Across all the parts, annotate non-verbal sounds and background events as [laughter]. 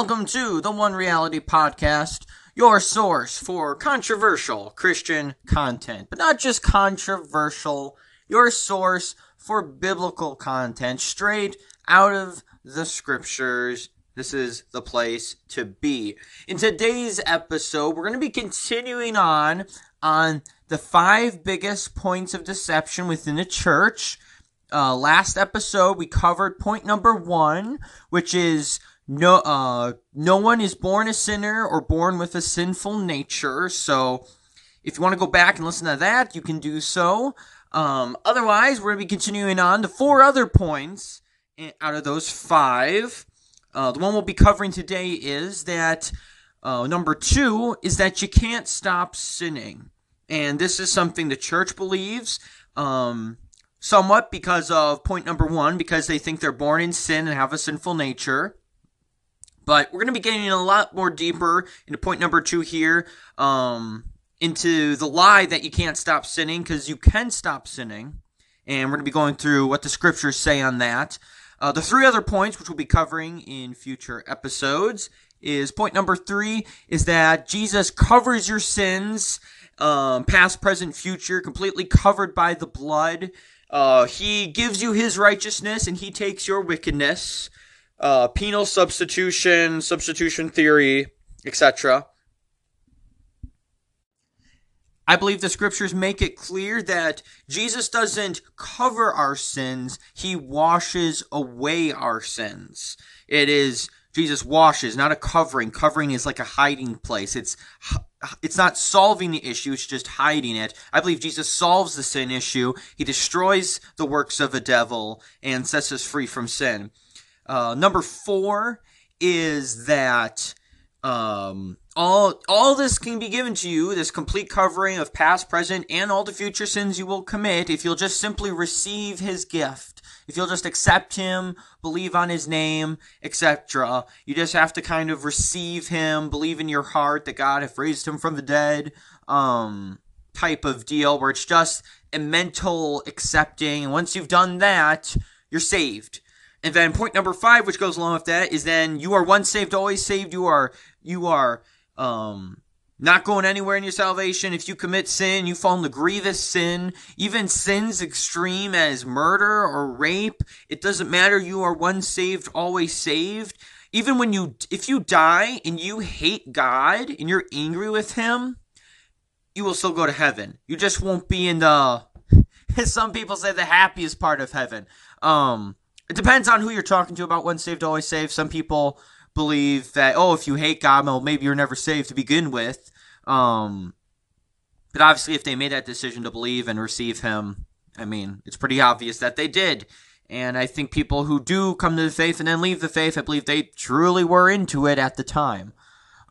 welcome to the One Reality Podcast, your source for controversial Christian content, but not just controversial, your source for biblical content straight out of the scriptures. This is the place to be. In today's episode, we're going to be continuing on on the five biggest points of deception within the church. Uh, last episode, we covered point number one, which is no uh no one is born a sinner or born with a sinful nature so if you want to go back and listen to that you can do so. Um otherwise we're going to be continuing on to four other points out of those five. Uh, the one we'll be covering today is that uh, number two is that you can't stop sinning. And this is something the church believes um somewhat because of point number one because they think they're born in sin and have a sinful nature but we're going to be getting a lot more deeper into point number two here, um, into the lie that you can't stop sinning because you can stop sinning. And we're going to be going through what the scriptures say on that. Uh, the three other points, which we'll be covering in future episodes, is point number three is that Jesus covers your sins, um, past, present, future, completely covered by the blood. Uh, he gives you his righteousness and he takes your wickedness uh, penal substitution, substitution theory, etc. I believe the scriptures make it clear that Jesus doesn't cover our sins, he washes away our sins. It is Jesus washes, not a covering. Covering is like a hiding place. It's it's not solving the issue, it's just hiding it. I believe Jesus solves the sin issue. He destroys the works of the devil and sets us free from sin. Uh, number four is that um, all all this can be given to you, this complete covering of past, present, and all the future sins you will commit if you'll just simply receive His gift. If you'll just accept Him, believe on His name, etc. You just have to kind of receive Him, believe in your heart that God has raised Him from the dead. Um, type of deal where it's just a mental accepting. And once you've done that, you're saved. And then point number five, which goes along with that, is then you are once saved, always saved. You are you are um not going anywhere in your salvation. If you commit sin, you fall into grievous sin, even sins extreme as murder or rape. It doesn't matter. You are once saved, always saved. Even when you, if you die and you hate God and you're angry with Him, you will still go to heaven. You just won't be in the, [laughs] some people say, the happiest part of heaven. Um, it depends on who you're talking to about when saved, always saved. Some people believe that, oh, if you hate God, well, maybe you're never saved to begin with. Um, but obviously, if they made that decision to believe and receive Him, I mean, it's pretty obvious that they did. And I think people who do come to the faith and then leave the faith, I believe they truly were into it at the time.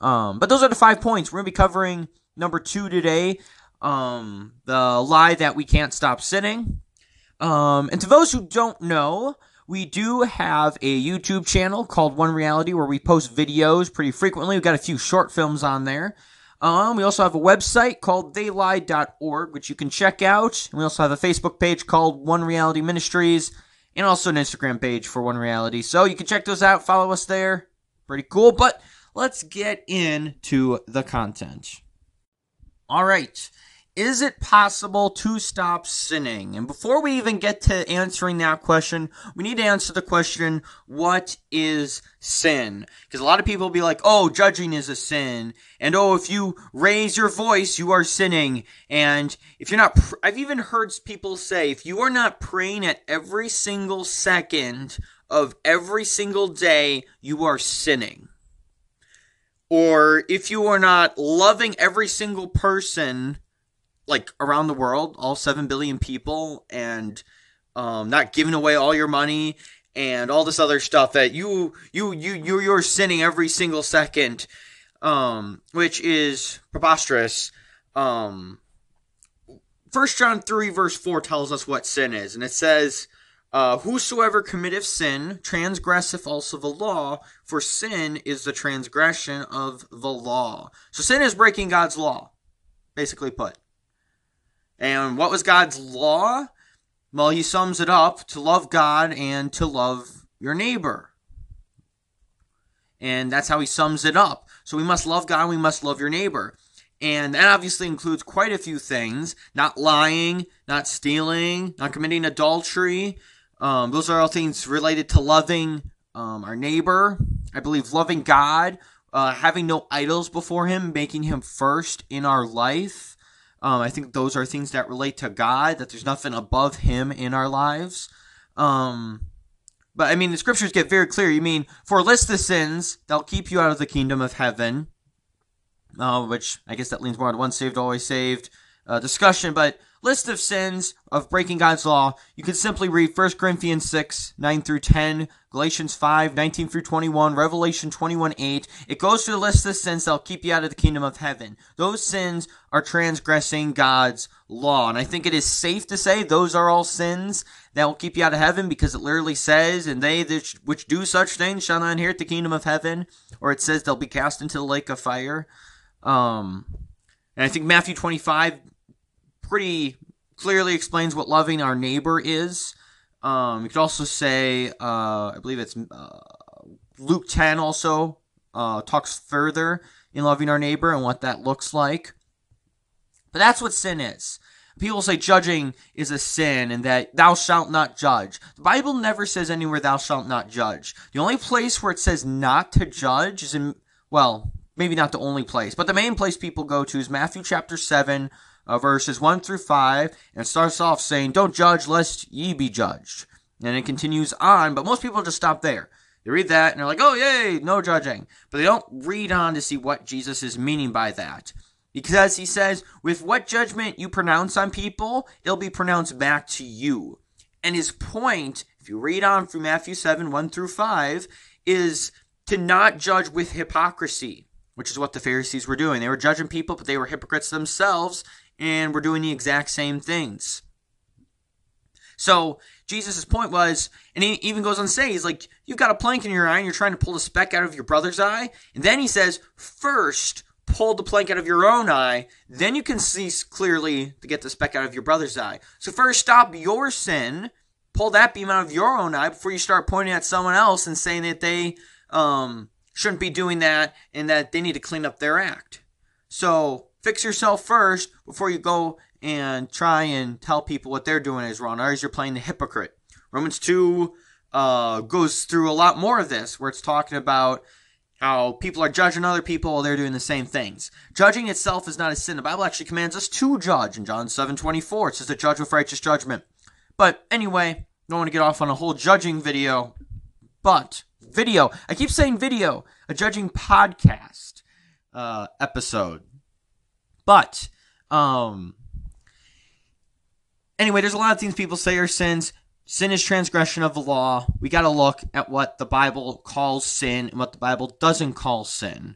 Um, but those are the five points. We're going to be covering number two today um, the lie that we can't stop sinning. Um, and to those who don't know, we do have a YouTube channel called One Reality where we post videos pretty frequently. We've got a few short films on there. Um, we also have a website called theylie.org, which you can check out. And we also have a Facebook page called One Reality Ministries and also an Instagram page for One Reality. So you can check those out, follow us there. Pretty cool. But let's get into the content. All right. Is it possible to stop sinning? And before we even get to answering that question, we need to answer the question, what is sin? Because a lot of people will be like, oh, judging is a sin. And oh, if you raise your voice, you are sinning. And if you're not, pr- I've even heard people say, if you are not praying at every single second of every single day, you are sinning. Or if you are not loving every single person like around the world, all 7 billion people, and um, not giving away all your money and all this other stuff that you you you you you're sinning every single second um which is preposterous. Um first john 3 verse 4 tells us what sin is and it says uh, whosoever committeth sin transgresseth also the law for sin is the transgression of the law. So sin is breaking god's law basically put and what was God's law? Well, he sums it up to love God and to love your neighbor. And that's how he sums it up. So we must love God, we must love your neighbor. And that obviously includes quite a few things not lying, not stealing, not committing adultery. Um, those are all things related to loving um, our neighbor. I believe loving God, uh, having no idols before Him, making Him first in our life. Um, I think those are things that relate to God, that there's nothing above Him in our lives. Um, but I mean, the scriptures get very clear. You mean, for list the sins, they'll keep you out of the kingdom of heaven. Uh, which I guess that leans more on once saved, always saved uh, discussion. But list of sins of breaking God's law, you can simply read 1 Corinthians 6, 9 through 10, Galatians 5, 19 through 21, Revelation 21, 8. It goes through the list of sins that'll keep you out of the kingdom of heaven. Those sins are transgressing God's law. And I think it is safe to say those are all sins that will keep you out of heaven because it literally says, and they which do such things shall not inherit the kingdom of heaven. Or it says they'll be cast into the lake of fire. Um, and I think Matthew 25 pretty clearly explains what loving our neighbor is. Um, you could also say, uh, I believe it's uh, Luke 10 also uh, talks further in loving our neighbor and what that looks like. But that's what sin is. People say judging is a sin and that thou shalt not judge. The Bible never says anywhere thou shalt not judge. The only place where it says not to judge is in, well, maybe not the only place, but the main place people go to is Matthew chapter 7, uh, verses 1 through 5, and starts off saying, Don't judge lest ye be judged. And it continues on, but most people just stop there. They read that and they're like, oh, yay, no judging. But they don't read on to see what Jesus is meaning by that. Because he says, with what judgment you pronounce on people, it'll be pronounced back to you. And his point, if you read on through Matthew 7, 1 through 5, is to not judge with hypocrisy, which is what the Pharisees were doing. They were judging people, but they were hypocrites themselves, and we're doing the exact same things. So Jesus' point was, and he even goes on to say, he's like, you've got a plank in your eye and you're trying to pull the speck out of your brother's eye. And then he says, first pull the plank out of your own eye, then you can see clearly to get the speck out of your brother's eye. So first stop your sin, pull that beam out of your own eye before you start pointing at someone else and saying that they um, shouldn't be doing that and that they need to clean up their act. So fix yourself first before you go and try and tell people what they're doing is wrong. Otherwise, you're playing the hypocrite. Romans 2 uh, goes through a lot more of this, where it's talking about how people are judging other people while they're doing the same things. Judging itself is not a sin. The Bible actually commands us to judge. In John 7 24, it says to judge with righteous judgment. But anyway, don't want to get off on a whole judging video. But, video. I keep saying video. A judging podcast uh, episode. But, um, anyway, there's a lot of things people say are sins. Sin is transgression of the law. We got to look at what the Bible calls sin and what the Bible doesn't call sin.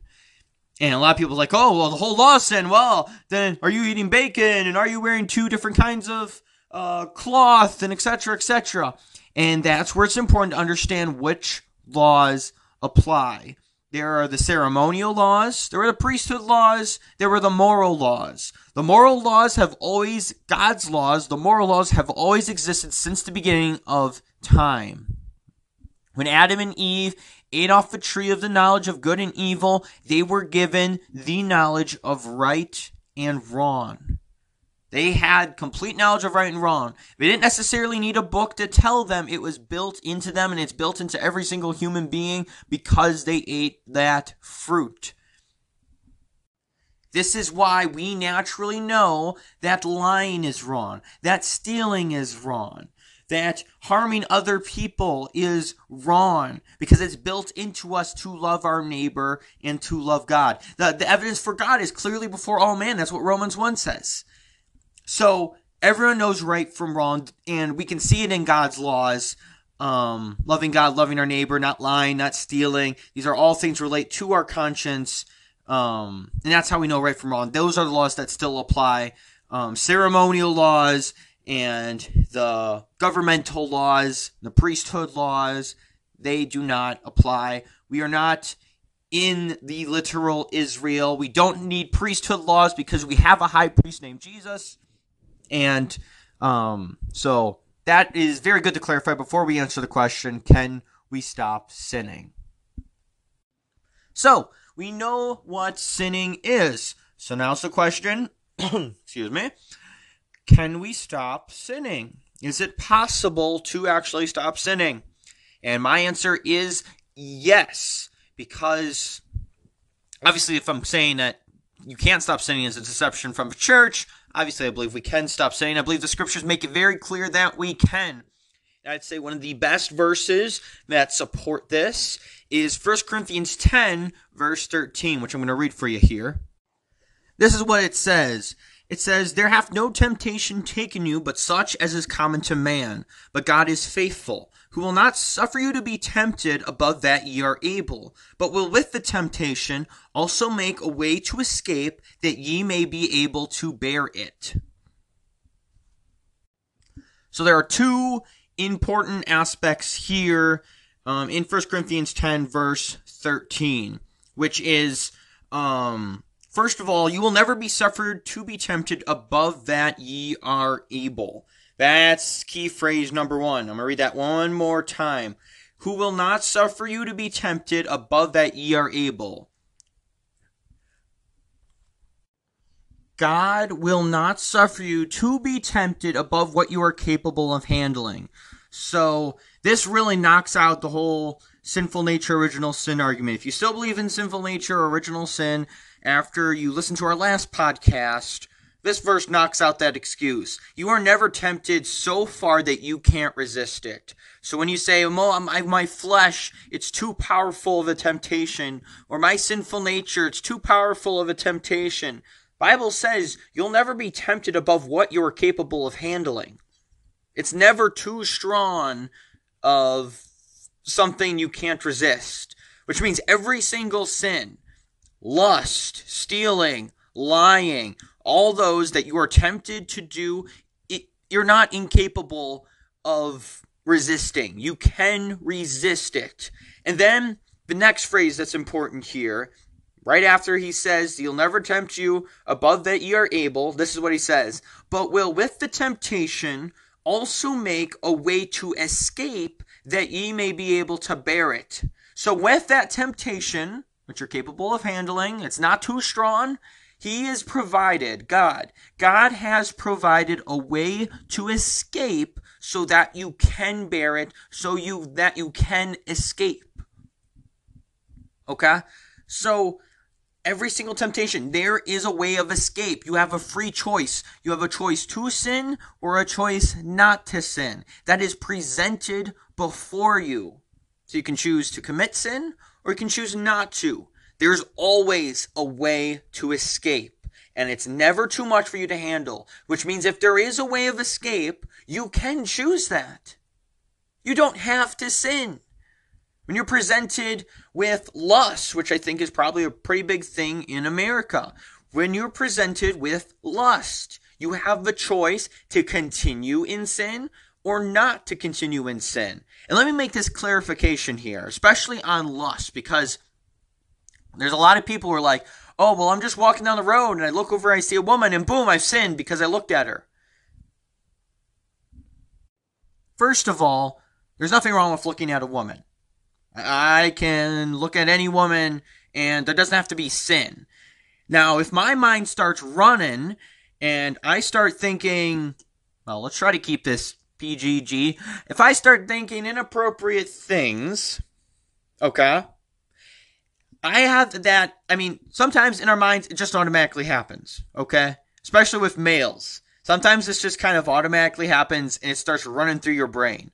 And a lot of people like, oh, well, the whole law is sin. Well, then are you eating bacon and are you wearing two different kinds of uh, cloth and etc. etc. And that's where it's important to understand which laws apply. There are the ceremonial laws, there are the priesthood laws, there were the moral laws. The moral laws have always, God's laws, the moral laws have always existed since the beginning of time. When Adam and Eve ate off the tree of the knowledge of good and evil, they were given the knowledge of right and wrong. They had complete knowledge of right and wrong. They didn't necessarily need a book to tell them. It was built into them and it's built into every single human being because they ate that fruit. This is why we naturally know that lying is wrong, that stealing is wrong, that harming other people is wrong because it's built into us to love our neighbor and to love God. The, the evidence for God is clearly before all men. That's what Romans 1 says. So everyone knows right from wrong, and we can see it in God's laws. Um, loving God, loving our neighbor, not lying, not stealing. These are all things relate to our conscience. Um, and that's how we know right from wrong. Those are the laws that still apply. Um, ceremonial laws and the governmental laws, the priesthood laws, they do not apply. We are not in the literal Israel. We don't need priesthood laws because we have a high priest named Jesus. And um, so that is very good to clarify before we answer the question can we stop sinning? So, we know what sinning is. So now's the question, [clears throat] excuse me, can we stop sinning? Is it possible to actually stop sinning? And my answer is yes, because obviously, if I'm saying that you can't stop sinning as a deception from the church, obviously, I believe we can stop sinning. I believe the scriptures make it very clear that we can. I'd say one of the best verses that support this is 1 Corinthians 10, verse 13, which I'm going to read for you here. This is what it says. It says, There hath no temptation taken you but such as is common to man. But God is faithful, who will not suffer you to be tempted above that ye are able, but will with the temptation also make a way to escape that ye may be able to bear it. So there are two important aspects here um, in 1 Corinthians 10, verse 13, which is, um, first of all, you will never be suffered to be tempted above that ye are able. That's key phrase number one. I'm going to read that one more time. Who will not suffer you to be tempted above that ye are able. God will not suffer you to be tempted above what you are capable of handling. So, this really knocks out the whole sinful nature, original sin argument. If you still believe in sinful nature, original sin, after you listen to our last podcast, this verse knocks out that excuse. You are never tempted so far that you can't resist it. So when you say, my, my flesh, it's too powerful of a temptation, or my sinful nature, it's too powerful of a temptation, Bible says you'll never be tempted above what you are capable of handling. It's never too strong of something you can't resist, which means every single sin, lust, stealing, lying, all those that you are tempted to do, it, you're not incapable of resisting. You can resist it. And then the next phrase that's important here, right after he says, He'll never tempt you above that ye are able, this is what he says, but will with the temptation also make a way to escape that ye may be able to bear it. So with that temptation, which you're capable of handling, it's not too strong, he is provided, God, God has provided a way to escape so that you can bear it, so you that you can escape. Okay? So every single temptation, there is a way of escape. You have a free choice. You have a choice to sin or a choice not to sin. That is presented before you. So you can choose to commit sin or you can choose not to. There's always a way to escape, and it's never too much for you to handle, which means if there is a way of escape, you can choose that. You don't have to sin. When you're presented with lust, which I think is probably a pretty big thing in America, when you're presented with lust, you have the choice to continue in sin or not to continue in sin. And let me make this clarification here, especially on lust, because there's a lot of people who are like, oh, well, I'm just walking down the road and I look over, and I see a woman, and boom, I've sinned because I looked at her. First of all, there's nothing wrong with looking at a woman. I can look at any woman and there doesn't have to be sin. Now, if my mind starts running and I start thinking, well, let's try to keep this PGG. If I start thinking inappropriate things, okay, I have that. I mean, sometimes in our minds, it just automatically happens, okay? Especially with males. Sometimes this just kind of automatically happens and it starts running through your brain.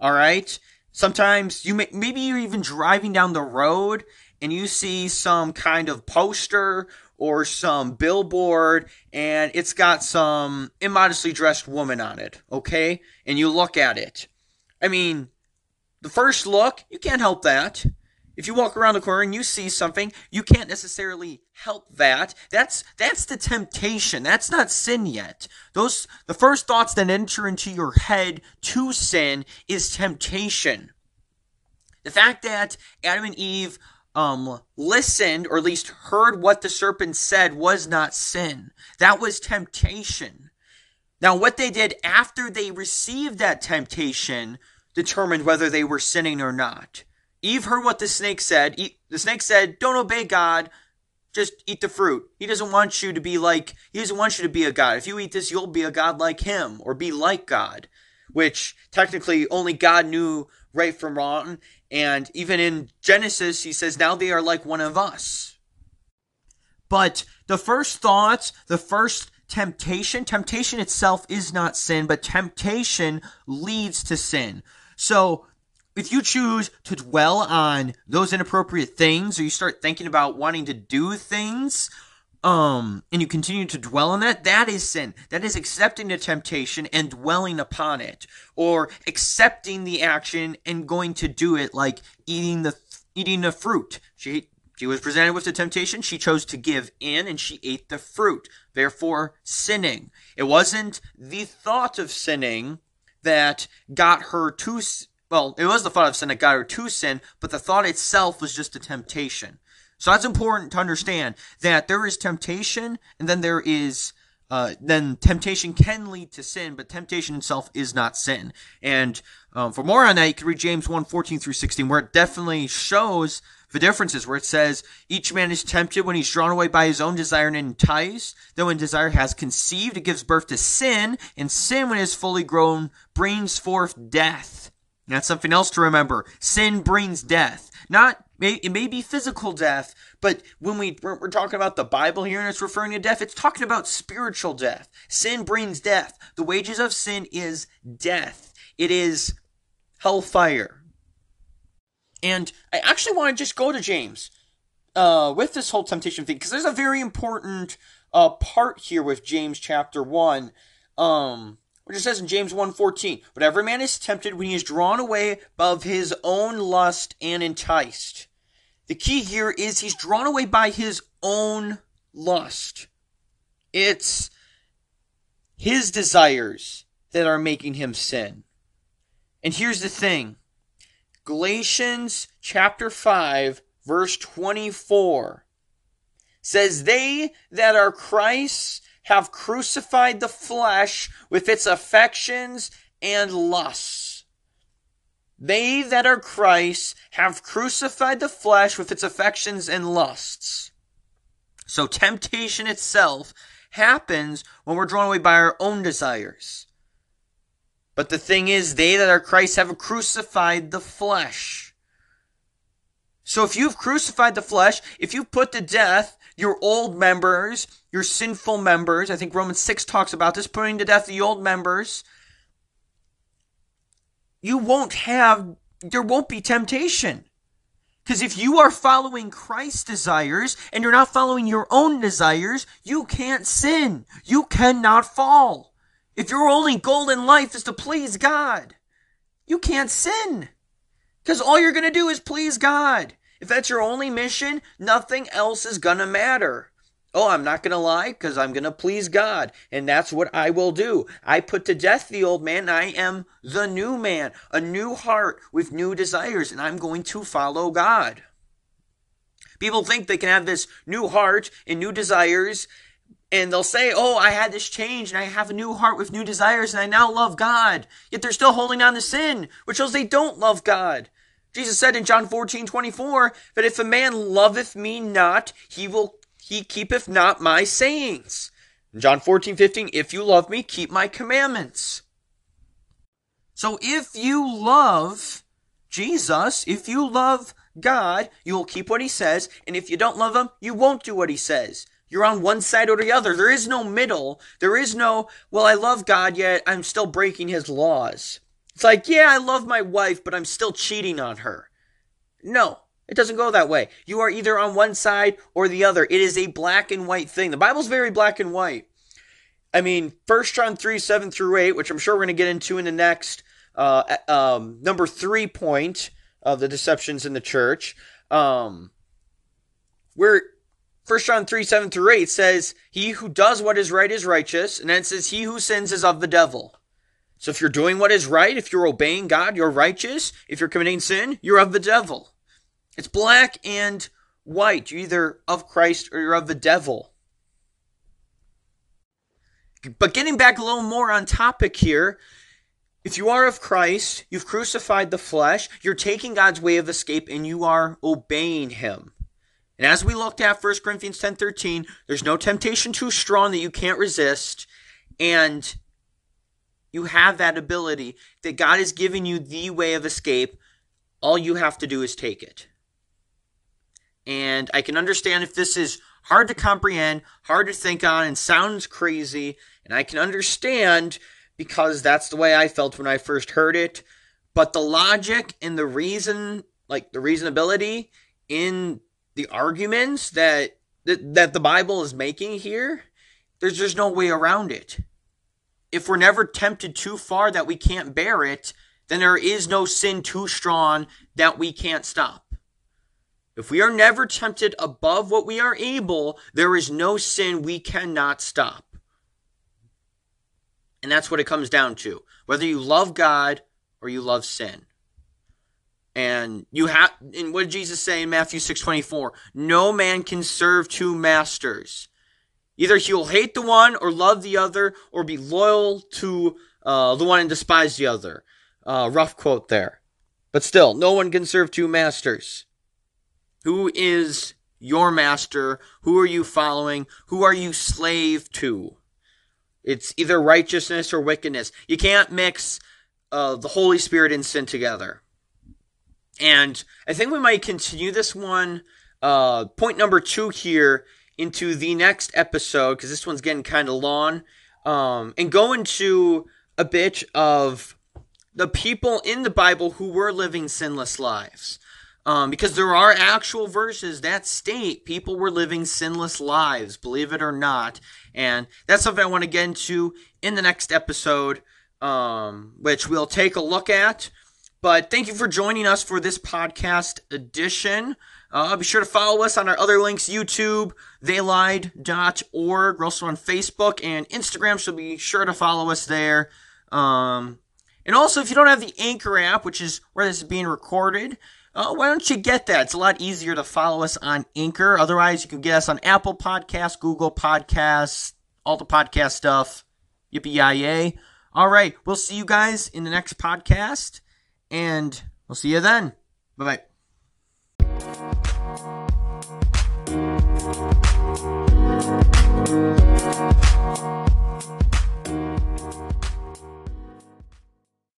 All right? Sometimes you may, maybe you're even driving down the road and you see some kind of poster or some billboard and it's got some immodestly dressed woman on it, okay? And you look at it. I mean, the first look, you can't help that. If you walk around the corner and you see something, you can't necessarily help that. That's that's the temptation. That's not sin yet. Those the first thoughts that enter into your head to sin is temptation. The fact that Adam and Eve um, listened or at least heard what the serpent said was not sin. That was temptation. Now, what they did after they received that temptation determined whether they were sinning or not. Eve heard what the snake said. The snake said, Don't obey God, just eat the fruit. He doesn't want you to be like, he doesn't want you to be a God. If you eat this, you'll be a God like him or be like God, which technically only God knew right from wrong. And even in Genesis, he says, Now they are like one of us. But the first thoughts, the first temptation, temptation itself is not sin, but temptation leads to sin. So if you choose to dwell on those inappropriate things or you start thinking about wanting to do things um and you continue to dwell on that that is sin. That is accepting the temptation and dwelling upon it or accepting the action and going to do it like eating the eating the fruit. She she was presented with the temptation. She chose to give in and she ate the fruit therefore sinning. It wasn't the thought of sinning that got her to well, it was the thought of sin that got her to sin, but the thought itself was just a temptation. So that's important to understand that there is temptation, and then there is uh, then temptation can lead to sin, but temptation itself is not sin. And um, for more on that, you can read James 1 14 through 16, where it definitely shows the differences, where it says, Each man is tempted when he's drawn away by his own desire and enticed. Then when desire has conceived, it gives birth to sin, and sin, when it is fully grown, brings forth death. That's something else to remember. Sin brings death. Not it may be physical death, but when we we're talking about the Bible here and it's referring to death, it's talking about spiritual death. Sin brings death. The wages of sin is death. It is hellfire. And I actually want to just go to James uh, with this whole temptation thing because there's a very important uh, part here with James chapter one. Um, which it says in James 1:14, "But every man is tempted when he is drawn away of his own lust and enticed." The key here is he's drawn away by his own lust. It's his desires that are making him sin. And here's the thing. Galatians chapter 5 verse 24 says they that are Christ's have crucified the flesh with its affections and lusts. They that are Christ have crucified the flesh with its affections and lusts. So temptation itself happens when we're drawn away by our own desires. But the thing is, they that are Christ have crucified the flesh. So if you've crucified the flesh, if you've put to death your old members, your sinful members. I think Romans 6 talks about this, putting to death the old members. You won't have, there won't be temptation. Because if you are following Christ's desires and you're not following your own desires, you can't sin. You cannot fall. If your only goal in life is to please God, you can't sin. Because all you're going to do is please God. If that's your only mission, nothing else is going to matter. Oh, I'm not going to lie because I'm going to please God. And that's what I will do. I put to death the old man. I am the new man, a new heart with new desires, and I'm going to follow God. People think they can have this new heart and new desires, and they'll say, Oh, I had this change and I have a new heart with new desires, and I now love God. Yet they're still holding on to sin, which shows they don't love God. Jesus said in John 14, 24, that if a man loveth me not, he will he keepeth not my sayings. In John 14, 15, if you love me, keep my commandments. So if you love Jesus, if you love God, you will keep what he says, and if you don't love him, you won't do what he says. You're on one side or the other. There is no middle. There is no, well, I love God, yet I'm still breaking his laws. It's like, yeah, I love my wife, but I'm still cheating on her. No, it doesn't go that way. You are either on one side or the other. It is a black and white thing. The Bible's very black and white. I mean, First John 3 7 through 8, which I'm sure we're going to get into in the next uh, um, number three point of the deceptions in the church. Um, where First John 3 7 through 8 says, He who does what is right is righteous. And then it says, He who sins is of the devil. So if you're doing what is right, if you're obeying God, you're righteous. If you're committing sin, you're of the devil. It's black and white. You're either of Christ or you're of the devil. But getting back a little more on topic here, If you are of Christ, you've crucified the flesh, you're taking God's way of escape, and you are obeying Him. And as we looked at 1 Corinthians 10 13, there's no temptation too strong that you can't resist. And you have that ability that God has given you the way of escape. All you have to do is take it. And I can understand if this is hard to comprehend, hard to think on, and sounds crazy. And I can understand because that's the way I felt when I first heard it. But the logic and the reason, like the reasonability in the arguments that that, the Bible is making here, there's just no way around it. If we're never tempted too far that we can't bear it, then there is no sin too strong that we can't stop. If we are never tempted above what we are able, there is no sin we cannot stop. And that's what it comes down to. Whether you love God or you love sin. And you have and what did Jesus say in Matthew 6:24? No man can serve two masters. Either he'll hate the one or love the other, or be loyal to uh, the one and despise the other. Uh, rough quote there. But still, no one can serve two masters. Who is your master? Who are you following? Who are you slave to? It's either righteousness or wickedness. You can't mix uh, the Holy Spirit and sin together. And I think we might continue this one, uh, point number two here, into the next episode, because this one's getting kind of long, um, and go into a bit of the people in the Bible who were living sinless lives. Um, because there are actual verses that state people were living sinless lives, believe it or not. And that's something I want to get into in the next episode, um, which we'll take a look at. But thank you for joining us for this podcast edition. Uh, be sure to follow us on our other links YouTube, theylied.org. We're also on Facebook and Instagram, so be sure to follow us there. Um, and also, if you don't have the Anchor app, which is where this is being recorded, uh, why don't you get that? It's a lot easier to follow us on Anchor. Otherwise, you can get us on Apple Podcasts, Google Podcasts, all the podcast stuff. Yippee-yi-yay. All right, we'll see you guys in the next podcast and we'll see you then. Bye bye.